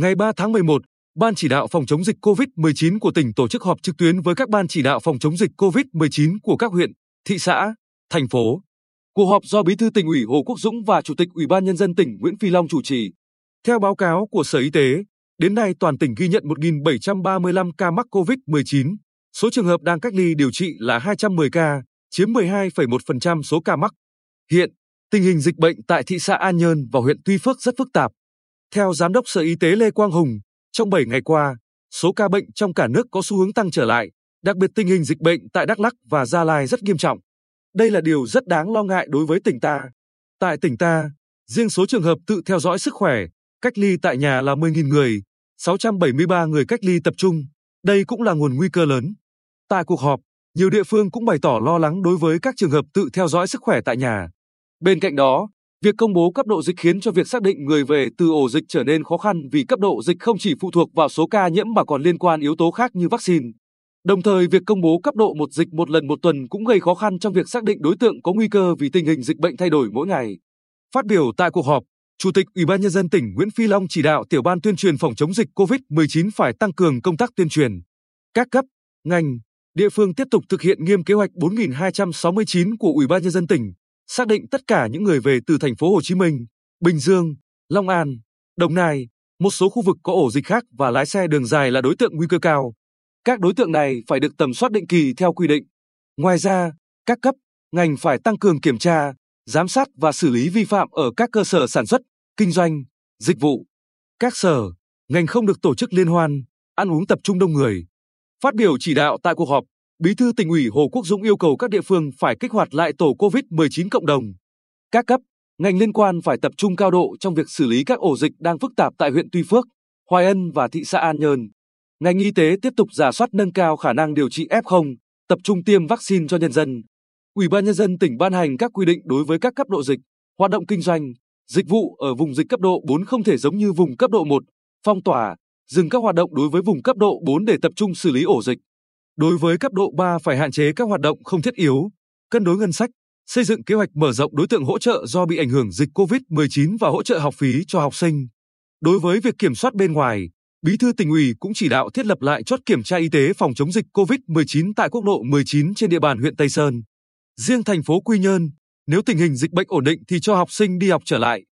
Ngày 3 tháng 11, Ban chỉ đạo phòng chống dịch COVID-19 của tỉnh tổ chức họp trực tuyến với các ban chỉ đạo phòng chống dịch COVID-19 của các huyện, thị xã, thành phố. Cuộc họp do Bí thư tỉnh ủy Hồ Quốc Dũng và Chủ tịch Ủy ban nhân dân tỉnh Nguyễn Phi Long chủ trì. Theo báo cáo của Sở Y tế, đến nay toàn tỉnh ghi nhận 1.735 ca mắc COVID-19, số trường hợp đang cách ly điều trị là 210 ca, chiếm 12,1% số ca mắc. Hiện, tình hình dịch bệnh tại thị xã An Nhơn và huyện Tuy Phước rất phức tạp. Theo Giám đốc Sở Y tế Lê Quang Hùng, trong 7 ngày qua, số ca bệnh trong cả nước có xu hướng tăng trở lại, đặc biệt tình hình dịch bệnh tại Đắk Lắk và Gia Lai rất nghiêm trọng. Đây là điều rất đáng lo ngại đối với tỉnh ta. Tại tỉnh ta, riêng số trường hợp tự theo dõi sức khỏe, cách ly tại nhà là 10.000 người, 673 người cách ly tập trung. Đây cũng là nguồn nguy cơ lớn. Tại cuộc họp, nhiều địa phương cũng bày tỏ lo lắng đối với các trường hợp tự theo dõi sức khỏe tại nhà. Bên cạnh đó, việc công bố cấp độ dịch khiến cho việc xác định người về từ ổ dịch trở nên khó khăn vì cấp độ dịch không chỉ phụ thuộc vào số ca nhiễm mà còn liên quan yếu tố khác như vaccine. Đồng thời, việc công bố cấp độ một dịch một lần một tuần cũng gây khó khăn trong việc xác định đối tượng có nguy cơ vì tình hình dịch bệnh thay đổi mỗi ngày. Phát biểu tại cuộc họp, Chủ tịch Ủy ban nhân dân tỉnh Nguyễn Phi Long chỉ đạo tiểu ban tuyên truyền phòng chống dịch COVID-19 phải tăng cường công tác tuyên truyền. Các cấp, ngành, địa phương tiếp tục thực hiện nghiêm kế hoạch 4269 của Ủy ban nhân dân tỉnh, xác định tất cả những người về từ thành phố Hồ Chí Minh, Bình Dương, Long An, Đồng Nai, một số khu vực có ổ dịch khác và lái xe đường dài là đối tượng nguy cơ cao. Các đối tượng này phải được tầm soát định kỳ theo quy định. Ngoài ra, các cấp, ngành phải tăng cường kiểm tra, giám sát và xử lý vi phạm ở các cơ sở sản xuất, kinh doanh, dịch vụ. Các sở, ngành không được tổ chức liên hoan, ăn uống tập trung đông người. Phát biểu chỉ đạo tại cuộc họp, Bí thư tỉnh ủy Hồ Quốc Dũng yêu cầu các địa phương phải kích hoạt lại tổ COVID-19 cộng đồng. Các cấp, ngành liên quan phải tập trung cao độ trong việc xử lý các ổ dịch đang phức tạp tại huyện Tuy Phước, Hoài Ân và thị xã An Nhơn. Ngành y tế tiếp tục giả soát nâng cao khả năng điều trị F0, tập trung tiêm vaccine cho nhân dân. Ủy ban nhân dân tỉnh ban hành các quy định đối với các cấp độ dịch, hoạt động kinh doanh, dịch vụ ở vùng dịch cấp độ 4 không thể giống như vùng cấp độ 1, phong tỏa, dừng các hoạt động đối với vùng cấp độ 4 để tập trung xử lý ổ dịch. Đối với cấp độ 3 phải hạn chế các hoạt động không thiết yếu, cân đối ngân sách, xây dựng kế hoạch mở rộng đối tượng hỗ trợ do bị ảnh hưởng dịch COVID-19 và hỗ trợ học phí cho học sinh. Đối với việc kiểm soát bên ngoài, Bí thư tỉnh ủy cũng chỉ đạo thiết lập lại chốt kiểm tra y tế phòng chống dịch COVID-19 tại quốc lộ 19 trên địa bàn huyện Tây Sơn. Riêng thành phố Quy Nhơn, nếu tình hình dịch bệnh ổn định thì cho học sinh đi học trở lại.